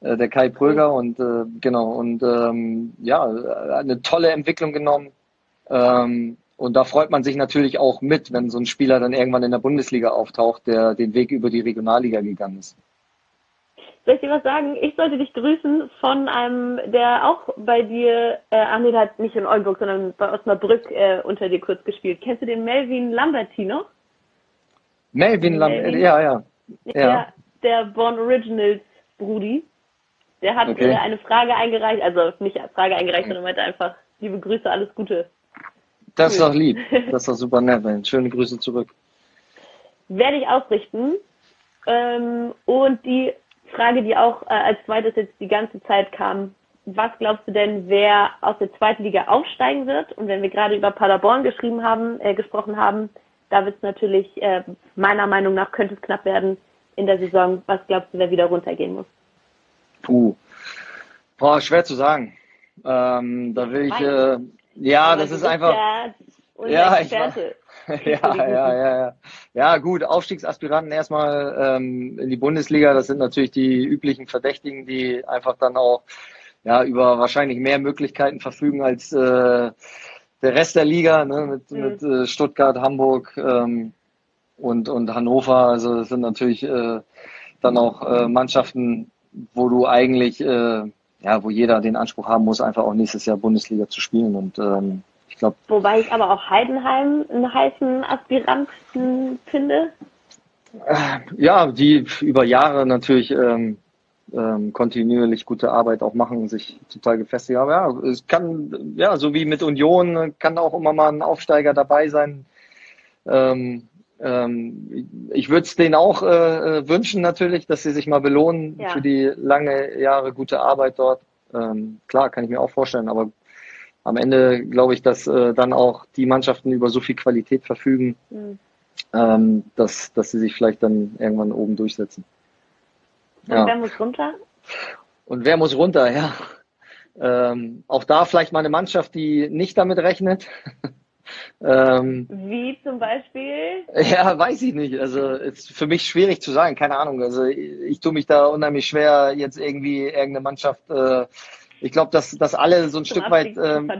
äh, der Kai Pröger und äh, genau und ähm, ja, eine tolle Entwicklung genommen. Ähm, und da freut man sich natürlich auch mit, wenn so ein Spieler dann irgendwann in der Bundesliga auftaucht, der den Weg über die Regionalliga gegangen ist. Soll ich dir was sagen? Ich sollte dich grüßen von einem, der auch bei dir, äh, ach nee, der hat nicht in Oldenburg, sondern bei Osnabrück äh, unter dir kurz gespielt. Kennst du den Melvin Lambertino? Melvin Lambertino, ja, ja. ja. Der, der Born Originals Brudi. Der hat okay. eine Frage eingereicht, also nicht eine Frage eingereicht, sondern meinte einfach, liebe Grüße, alles Gute. Das ist doch lieb. Das ist doch super nett. Schöne Grüße zurück. Werde ich ausrichten. Ähm, und die Frage, die auch äh, als zweites jetzt die ganze Zeit kam, was glaubst du denn, wer aus der zweiten Liga aufsteigen wird? Und wenn wir gerade über Paderborn geschrieben haben, äh, gesprochen haben, da wird es natürlich, äh, meiner Meinung nach, könnte es knapp werden in der Saison. Was glaubst du, wer wieder runtergehen muss? Puh. Boah, schwer zu sagen. Ähm, da will ich, äh, ja, das ist einfach. Ja, ich, ja, ja, ja, ja. Ja, gut, Aufstiegsaspiranten erstmal ähm, in die Bundesliga, das sind natürlich die üblichen Verdächtigen, die einfach dann auch ja, über wahrscheinlich mehr Möglichkeiten verfügen als äh, der Rest der Liga, ne, mit, mhm. mit äh, Stuttgart, Hamburg ähm, und, und Hannover. Also das sind natürlich äh, dann auch äh, Mannschaften, wo du eigentlich äh, ja, wo jeder den Anspruch haben muss, einfach auch nächstes Jahr Bundesliga zu spielen. Und ähm, ich glaube. Wobei ich aber auch Heidenheim einen heißen Aspiranten finde. Äh, ja, die über Jahre natürlich ähm, ähm, kontinuierlich gute Arbeit auch machen, sich total gefestigt haben. Ja, es kann, ja, so wie mit Union, kann auch immer mal ein Aufsteiger dabei sein. Ähm, ähm, ich würde es denen auch äh, äh, wünschen natürlich, dass sie sich mal belohnen ja. für die lange Jahre gute Arbeit dort. Ähm, klar, kann ich mir auch vorstellen, aber am Ende glaube ich, dass äh, dann auch die Mannschaften über so viel Qualität verfügen, mhm. ähm, dass, dass sie sich vielleicht dann irgendwann oben durchsetzen. Und ja. wer muss runter? Und wer muss runter, ja. Ähm, auch da vielleicht mal eine Mannschaft, die nicht damit rechnet. Ähm, Wie zum Beispiel? Ja, weiß ich nicht. Also ist für mich schwierig zu sagen, keine Ahnung. Also ich, ich tue mich da unheimlich schwer, jetzt irgendwie irgendeine Mannschaft. Äh, ich glaube, dass, dass alle so ein Stück weit. Ähm,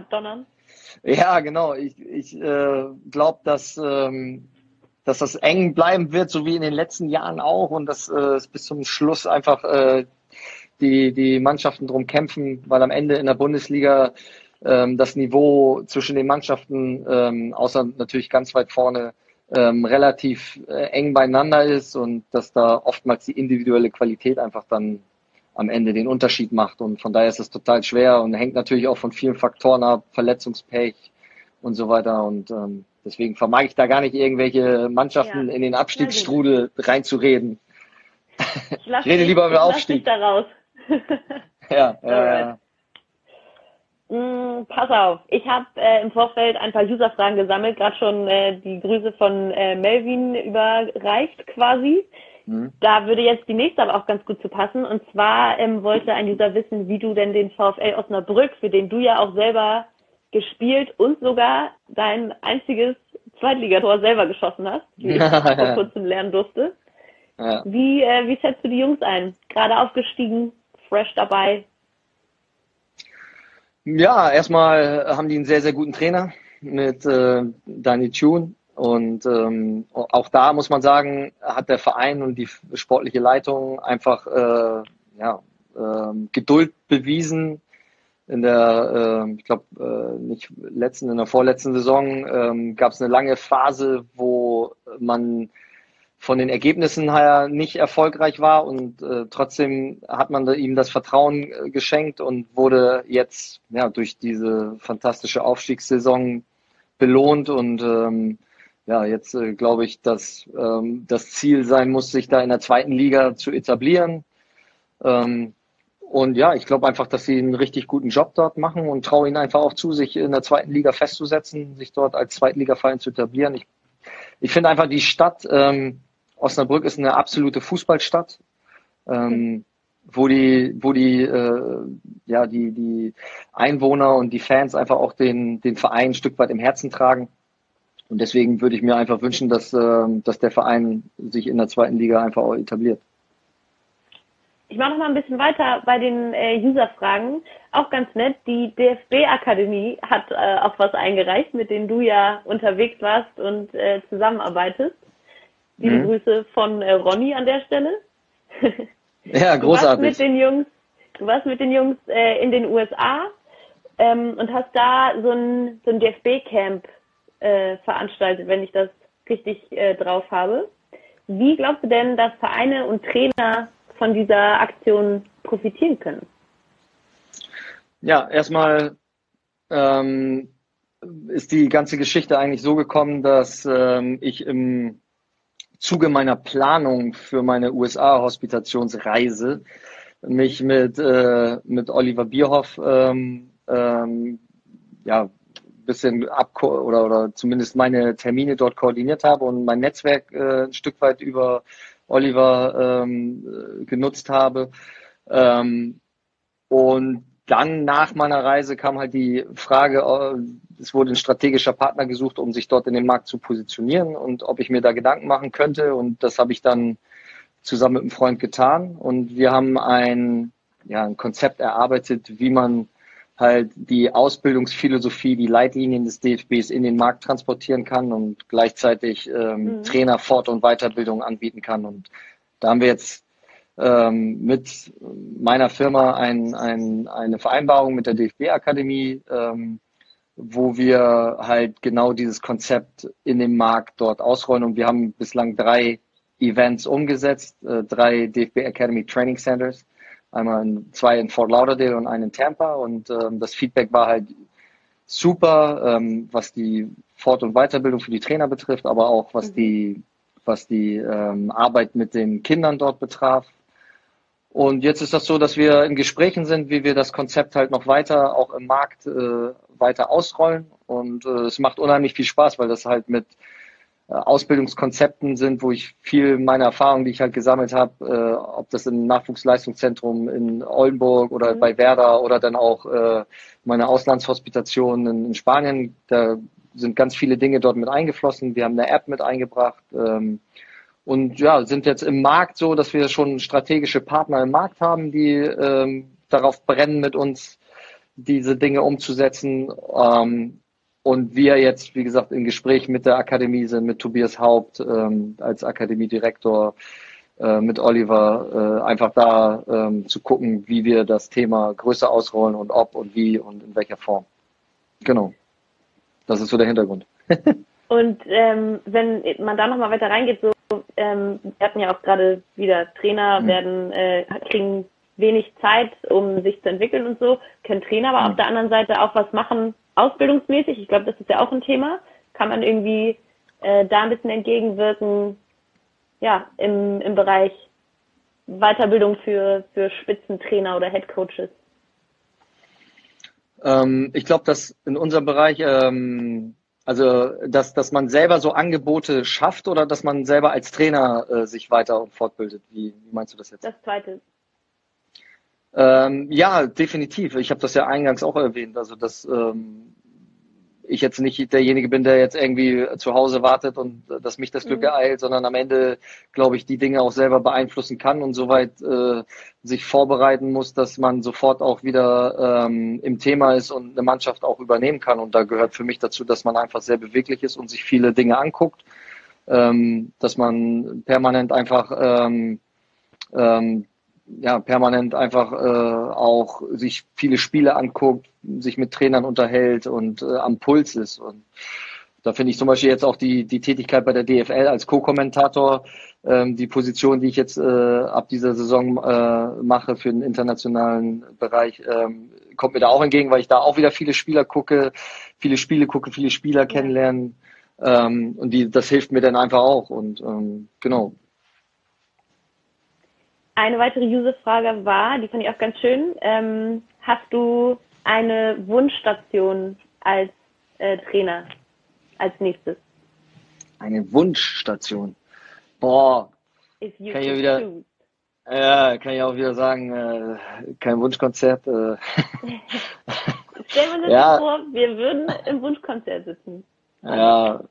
ja, genau. Ich, ich äh, glaube, dass, ähm, dass das eng bleiben wird, so wie in den letzten Jahren auch, und dass äh, es bis zum Schluss einfach äh, die, die Mannschaften drum kämpfen, weil am Ende in der Bundesliga ähm, das Niveau zwischen den Mannschaften, ähm, außer natürlich ganz weit vorne, ähm, relativ äh, eng beieinander ist und dass da oftmals die individuelle Qualität einfach dann am Ende den Unterschied macht. Und von daher ist es total schwer und hängt natürlich auch von vielen Faktoren ab, Verletzungspech und so weiter. Und ähm, deswegen vermag ich da gar nicht irgendwelche Mannschaften ja. in den Abstiegsstrudel reinzureden. Ich, ich rede lieber über Aufstieg. Da raus. ja, ja, ja. Mm, pass auf, ich habe äh, im Vorfeld ein paar User-Fragen gesammelt, gerade schon äh, die Grüße von äh, Melvin überreicht quasi. Mhm. Da würde jetzt die nächste aber auch ganz gut zu passen. Und zwar ähm, wollte ein User wissen, wie du denn den VfL Osnabrück, für den du ja auch selber gespielt und sogar dein einziges Zweitligator selber geschossen hast, wie ich vor kurzem lernen durfte. Ja. Wie, äh, wie setzt du die Jungs ein? Gerade aufgestiegen, fresh dabei, ja, erstmal haben die einen sehr, sehr guten Trainer mit äh, Danny Tune. Und ähm, auch da muss man sagen, hat der Verein und die sportliche Leitung einfach äh, ja, äh, Geduld bewiesen. In der, äh, ich glaube, äh, nicht letzten, in der vorletzten Saison ähm, gab es eine lange Phase, wo man von den Ergebnissen her nicht erfolgreich war und äh, trotzdem hat man ihm das Vertrauen äh, geschenkt und wurde jetzt ja durch diese fantastische Aufstiegssaison belohnt und ähm, ja jetzt äh, glaube ich, dass ähm, das Ziel sein muss, sich da in der zweiten Liga zu etablieren. Ähm, und ja, ich glaube einfach, dass sie einen richtig guten Job dort machen und traue ihnen einfach auch zu, sich in der zweiten Liga festzusetzen, sich dort als Zweitligaverein zu etablieren. Ich, ich finde einfach die Stadt ähm, Osnabrück ist eine absolute Fußballstadt, ähm, wo die, wo die, äh, ja, die, die Einwohner und die Fans einfach auch den, den Verein ein Stück weit im Herzen tragen. Und deswegen würde ich mir einfach wünschen, dass, äh, dass der Verein sich in der zweiten Liga einfach auch etabliert. Ich mache noch mal ein bisschen weiter bei den äh, User-Fragen. Auch ganz nett, die DFB-Akademie hat äh, auch was eingereicht, mit denen du ja unterwegs warst und äh, zusammenarbeitest. Liebe mhm. Grüße von äh, Ronny an der Stelle. ja, großartig. Du warst mit den Jungs, du warst mit den Jungs äh, in den USA ähm, und hast da so ein, so ein DFB-Camp äh, veranstaltet, wenn ich das richtig äh, drauf habe. Wie glaubst du denn, dass Vereine und Trainer von dieser Aktion profitieren können? Ja, erstmal ähm, ist die ganze Geschichte eigentlich so gekommen, dass ähm, ich im Zuge meiner Planung für meine USA-Hospitationsreise mich mit, äh, mit Oliver Bierhoff ähm, ähm, ja, bisschen ab oder, oder zumindest meine Termine dort koordiniert habe und mein Netzwerk äh, ein Stück weit über Oliver ähm, genutzt habe. Ähm, und dann nach meiner Reise kam halt die Frage, äh, es wurde ein strategischer Partner gesucht, um sich dort in den Markt zu positionieren und ob ich mir da Gedanken machen könnte. Und das habe ich dann zusammen mit einem Freund getan. Und wir haben ein, ja, ein Konzept erarbeitet, wie man halt die Ausbildungsphilosophie, die Leitlinien des DFBs in den Markt transportieren kann und gleichzeitig ähm, mhm. Trainer Fort- und Weiterbildung anbieten kann. Und da haben wir jetzt ähm, mit meiner Firma ein, ein, eine Vereinbarung mit der DFB-Akademie, ähm, wo wir halt genau dieses Konzept in dem Markt dort ausrollen. Und wir haben bislang drei Events umgesetzt, äh, drei DFB Academy Training Centers, einmal in, zwei in Fort Lauderdale und einen in Tampa. Und ähm, das Feedback war halt super, ähm, was die Fort- und Weiterbildung für die Trainer betrifft, aber auch was mhm. die was die ähm, Arbeit mit den Kindern dort betraf. Und jetzt ist das so, dass wir in Gesprächen sind, wie wir das Konzept halt noch weiter auch im Markt äh, weiter ausrollen. Und äh, es macht unheimlich viel Spaß, weil das halt mit äh, Ausbildungskonzepten sind, wo ich viel meiner Erfahrungen, die ich halt gesammelt habe, äh, ob das im Nachwuchsleistungszentrum in Oldenburg oder mhm. bei Werder oder dann auch äh, meine Auslandshospitation in, in Spanien, da sind ganz viele Dinge dort mit eingeflossen. Wir haben eine App mit eingebracht. Ähm, und ja, sind jetzt im Markt so, dass wir schon strategische Partner im Markt haben, die ähm, darauf brennen, mit uns diese Dinge umzusetzen. Ähm, und wir jetzt, wie gesagt, im Gespräch mit der Akademie sind, mit Tobias Haupt ähm, als Akademiedirektor, äh, mit Oliver, äh, einfach da ähm, zu gucken, wie wir das Thema größer ausrollen und ob und wie und in welcher Form. Genau. Das ist so der Hintergrund. und ähm, wenn man da nochmal weiter reingeht, so ähm, wir hatten ja auch gerade wieder Trainer mhm. werden, äh, kriegen wenig Zeit, um sich zu entwickeln und so, können Trainer aber mhm. auf der anderen Seite auch was machen, ausbildungsmäßig. Ich glaube, das ist ja auch ein Thema. Kann man irgendwie äh, da ein bisschen entgegenwirken, ja, im, im Bereich Weiterbildung für, für Spitzentrainer oder Headcoaches? Ähm, ich glaube, dass in unserem Bereich ähm, also, dass, dass man selber so Angebote schafft oder dass man selber als Trainer äh, sich weiter und fortbildet? Wie, wie meinst du das jetzt? Das zweite. Ähm, ja, definitiv. Ich habe das ja eingangs auch erwähnt. Also, dass ähm, ich jetzt nicht derjenige bin, der jetzt irgendwie zu Hause wartet und äh, dass mich das Glück mhm. ereilt, sondern am Ende, glaube ich, die Dinge auch selber beeinflussen kann und soweit äh, sich vorbereiten muss, dass man sofort auch wieder ähm, im Thema ist und eine Mannschaft auch übernehmen kann. Und da gehört für mich dazu, dass man einfach sehr beweglich ist und sich viele Dinge anguckt, ähm, dass man permanent einfach ähm, ähm, ja, permanent einfach äh, auch sich viele Spiele anguckt, sich mit Trainern unterhält und äh, am Puls ist. Und da finde ich zum Beispiel jetzt auch die, die Tätigkeit bei der DFL als Co-Kommentator, ähm, die Position, die ich jetzt äh, ab dieser Saison äh, mache für den internationalen Bereich, ähm, kommt mir da auch entgegen, weil ich da auch wieder viele Spieler gucke, viele Spiele gucke, viele Spieler kennenlernen. Ähm, und die, das hilft mir dann einfach auch. Und ähm, genau, eine weitere User-Frage war, die fand ich auch ganz schön. Ähm, hast du eine Wunschstation als äh, Trainer als nächstes? Eine Wunschstation. Boah. Kann ich ja wieder. Ja, kann ich auch wieder sagen, äh, kein Wunschkonzert. Äh. Stell dir das ja. vor, wir würden im Wunschkonzert sitzen. Ja,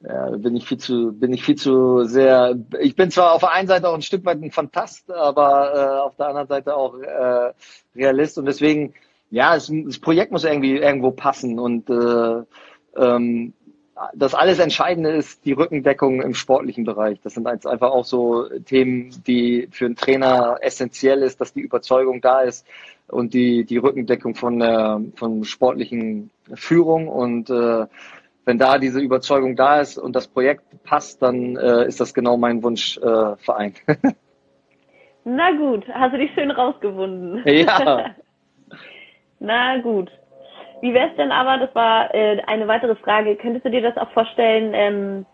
ja, bin ich viel zu, bin ich viel zu sehr. Ich bin zwar auf der einen Seite auch ein Stück weit ein Fantast, aber äh, auf der anderen Seite auch äh, Realist und deswegen, ja, es, das Projekt muss irgendwie irgendwo passen und äh, ähm, das alles Entscheidende ist die Rückendeckung im sportlichen Bereich. Das sind einfach auch so Themen, die für einen Trainer essentiell ist, dass die Überzeugung da ist und die, die Rückendeckung von der von sportlichen Führung und äh, wenn da diese Überzeugung da ist und das Projekt passt, dann äh, ist das genau mein Wunschverein. Äh, Na gut, hast du dich schön rausgewunden. Ja. Na gut. Wie wäre es denn aber, das war äh, eine weitere Frage, könntest du dir das auch vorstellen, ähm,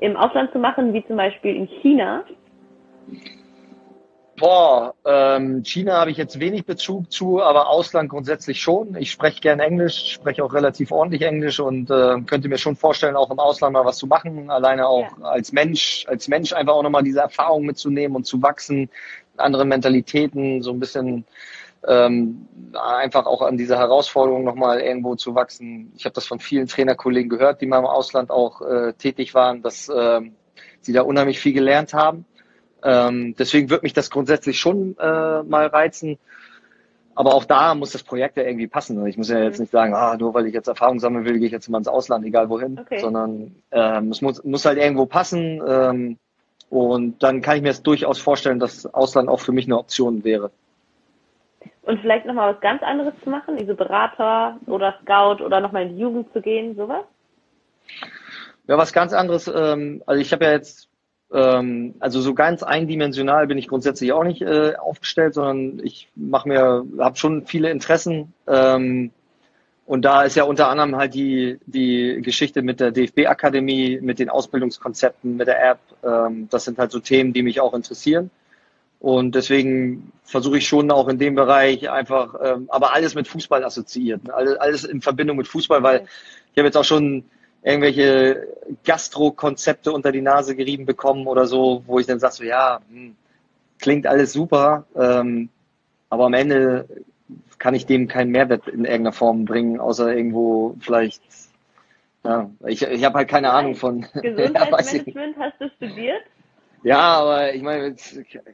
im Ausland zu machen, wie zum Beispiel in China? Boah, ähm, China habe ich jetzt wenig Bezug zu, aber Ausland grundsätzlich schon. Ich spreche gern Englisch, spreche auch relativ ordentlich Englisch und äh, könnte mir schon vorstellen, auch im Ausland mal was zu machen. Alleine auch ja. als Mensch, als Mensch einfach auch nochmal diese Erfahrung mitzunehmen und zu wachsen, andere Mentalitäten, so ein bisschen ähm, einfach auch an dieser Herausforderung nochmal irgendwo zu wachsen. Ich habe das von vielen Trainerkollegen gehört, die mal im Ausland auch äh, tätig waren, dass äh, sie da unheimlich viel gelernt haben ähm, deswegen wird mich das grundsätzlich schon äh, mal reizen. Aber auch da muss das Projekt ja irgendwie passen. Ich muss ja jetzt mhm. nicht sagen, ah, nur weil ich jetzt Erfahrung sammeln will, gehe ich jetzt mal ins Ausland, egal wohin, okay. sondern ähm, es muss, muss halt irgendwo passen. Ähm, und dann kann ich mir es durchaus vorstellen, dass Ausland auch für mich eine Option wäre. Und vielleicht nochmal was ganz anderes zu machen, diese Berater oder Scout oder nochmal in die Jugend zu gehen, sowas? Ja, was ganz anderes. Ähm, also ich habe ja jetzt ähm, also so ganz eindimensional bin ich grundsätzlich auch nicht äh, aufgestellt, sondern ich mache mir, habe schon viele Interessen. Ähm, und da ist ja unter anderem halt die, die Geschichte mit der DFB-Akademie, mit den Ausbildungskonzepten, mit der App. Ähm, das sind halt so Themen, die mich auch interessieren. Und deswegen versuche ich schon auch in dem Bereich einfach, ähm, aber alles mit Fußball assoziiert. Alles, alles in Verbindung mit Fußball, weil ich habe jetzt auch schon irgendwelche Gastro-Konzepte unter die Nase gerieben bekommen oder so, wo ich dann sage, so, ja, hm, klingt alles super, ähm, aber am Ende kann ich dem keinen Mehrwert in irgendeiner Form bringen, außer irgendwo vielleicht Ja, ich, ich habe halt keine Ahnung von. Gesundheitsmanagement ja, hast du studiert? Ja, aber ich meine,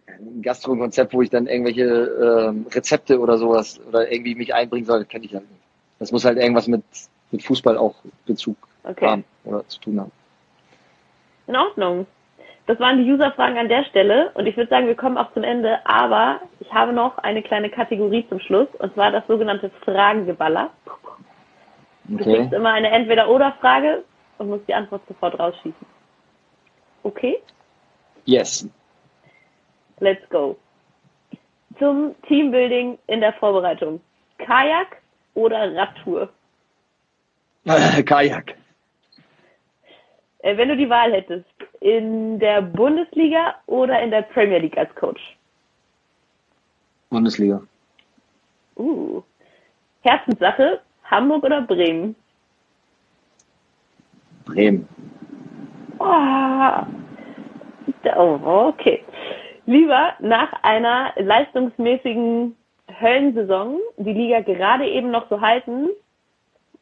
ein Gastro-Konzept, wo ich dann irgendwelche ähm, Rezepte oder sowas oder irgendwie mich einbringen soll, kenne ich halt nicht. Das muss halt irgendwas mit, mit Fußball auch Bezug okay. haben oder zu tun haben. In Ordnung. Das waren die User-Fragen an der Stelle und ich würde sagen, wir kommen auch zum Ende, aber ich habe noch eine kleine Kategorie zum Schluss und zwar das sogenannte Fragengeballer. Du okay. kriegst immer eine Entweder-Oder-Frage und musst die Antwort sofort rausschießen. Okay? Yes. Let's go. Zum Teambuilding in der Vorbereitung. Kajak oder Radtour? Kajak. Äh, wenn du die Wahl hättest, in der Bundesliga oder in der Premier League als Coach? Bundesliga. Uh. Herzenssache, Hamburg oder Bremen? Bremen. Oh. oh, okay. Lieber nach einer leistungsmäßigen Höllensaison die Liga gerade eben noch so halten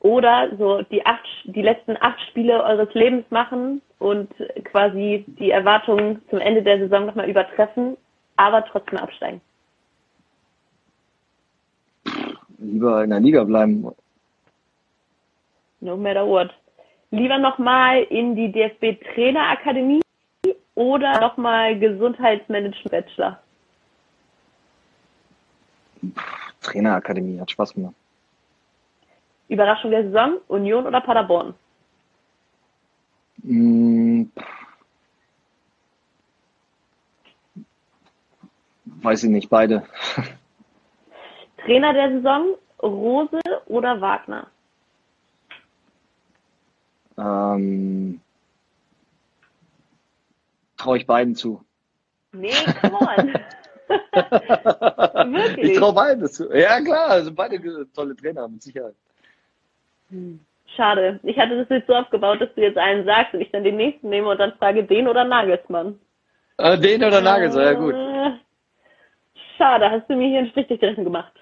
oder so die acht, die letzten acht Spiele eures Lebens machen und quasi die Erwartungen zum Ende der Saison nochmal übertreffen, aber trotzdem absteigen? Lieber in der Liga bleiben. No matter what. Lieber nochmal in die DFB Trainerakademie oder nochmal Gesundheitsmanagement Bachelor? Trainerakademie hat Spaß gemacht. Überraschung der Saison, Union oder Paderborn? Hm, weiß ich nicht, beide. Trainer der Saison, Rose oder Wagner? Ähm, Traue ich beiden zu. Nee, come on. Wirklich? Ich traue beiden zu. Ja, klar, also beide tolle Trainer, mit Sicherheit. Schade. Ich hatte das jetzt so aufgebaut, dass du jetzt einen sagst und ich dann den nächsten nehme und dann frage, den oder Nagelsmann. Äh, den oder Nagelsmann, äh, ja gut. Äh, schade, hast du mir hier einen Strich durch die Rechnung gemacht.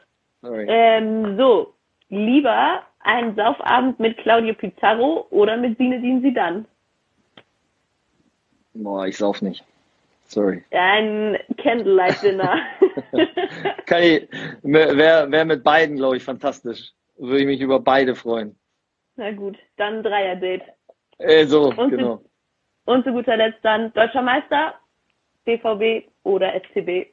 Sorry. Ähm, so, lieber einen Saufabend mit Claudio Pizarro oder mit Zinedine Zidane? Boah, ich sauf nicht. Sorry. Ein Candlelight-Dinner. Kann ich, wäre wär mit beiden, glaube ich, fantastisch würde ich mich über beide freuen. Na gut, dann Dreier-Date. Äh, so, und genau. Zu, und zu guter Letzt dann Deutscher Meister, BVB oder SCB?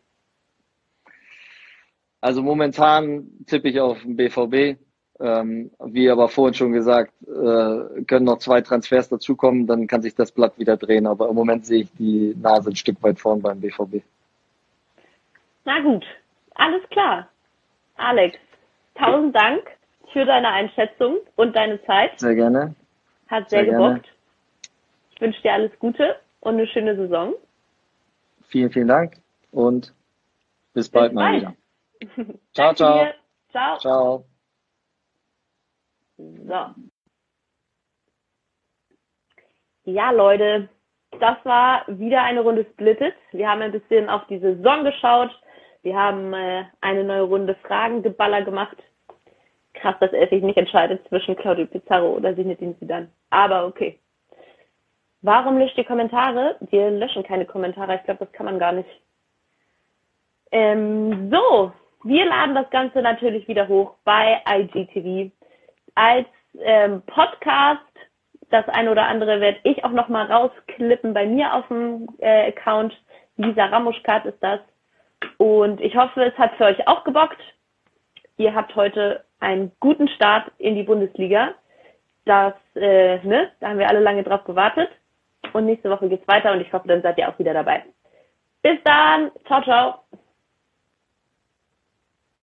Also momentan tippe ich auf den BVB. Ähm, wie aber vorhin schon gesagt, äh, können noch zwei Transfers dazukommen, dann kann sich das Blatt wieder drehen. Aber im Moment sehe ich die Nase ein Stück weit vorn beim BVB. Na gut, alles klar. Alex, tausend Dank für deine Einschätzung und deine Zeit. Sehr gerne. Hat sehr, sehr gebockt. Gerne. Ich wünsche dir alles Gute und eine schöne Saison. Vielen, vielen Dank und bis, bis bald mal wieder. ciao, ciao. Ciao. Ciao. So. Ja, Leute, das war wieder eine Runde Splitted. Wir haben ein bisschen auf die Saison geschaut. Wir haben äh, eine neue Runde Fragengeballer gemacht krass, dass er sich nicht entscheidet zwischen Claudio Pizarro oder Zinedine Zidane. Aber okay. Warum löscht ihr Kommentare? Wir löschen keine Kommentare. Ich glaube, das kann man gar nicht. Ähm, so, wir laden das Ganze natürlich wieder hoch bei IGTV als ähm, Podcast. Das eine oder andere werde ich auch nochmal rausklippen bei mir auf dem äh, Account. Lisa Ramuschkat ist das. Und ich hoffe, es hat für euch auch gebockt. Ihr habt heute einen guten Start in die Bundesliga. Das, äh, ne, da haben wir alle lange drauf gewartet. Und nächste Woche geht's weiter und ich hoffe, dann seid ihr auch wieder dabei. Bis dann. Ciao, ciao.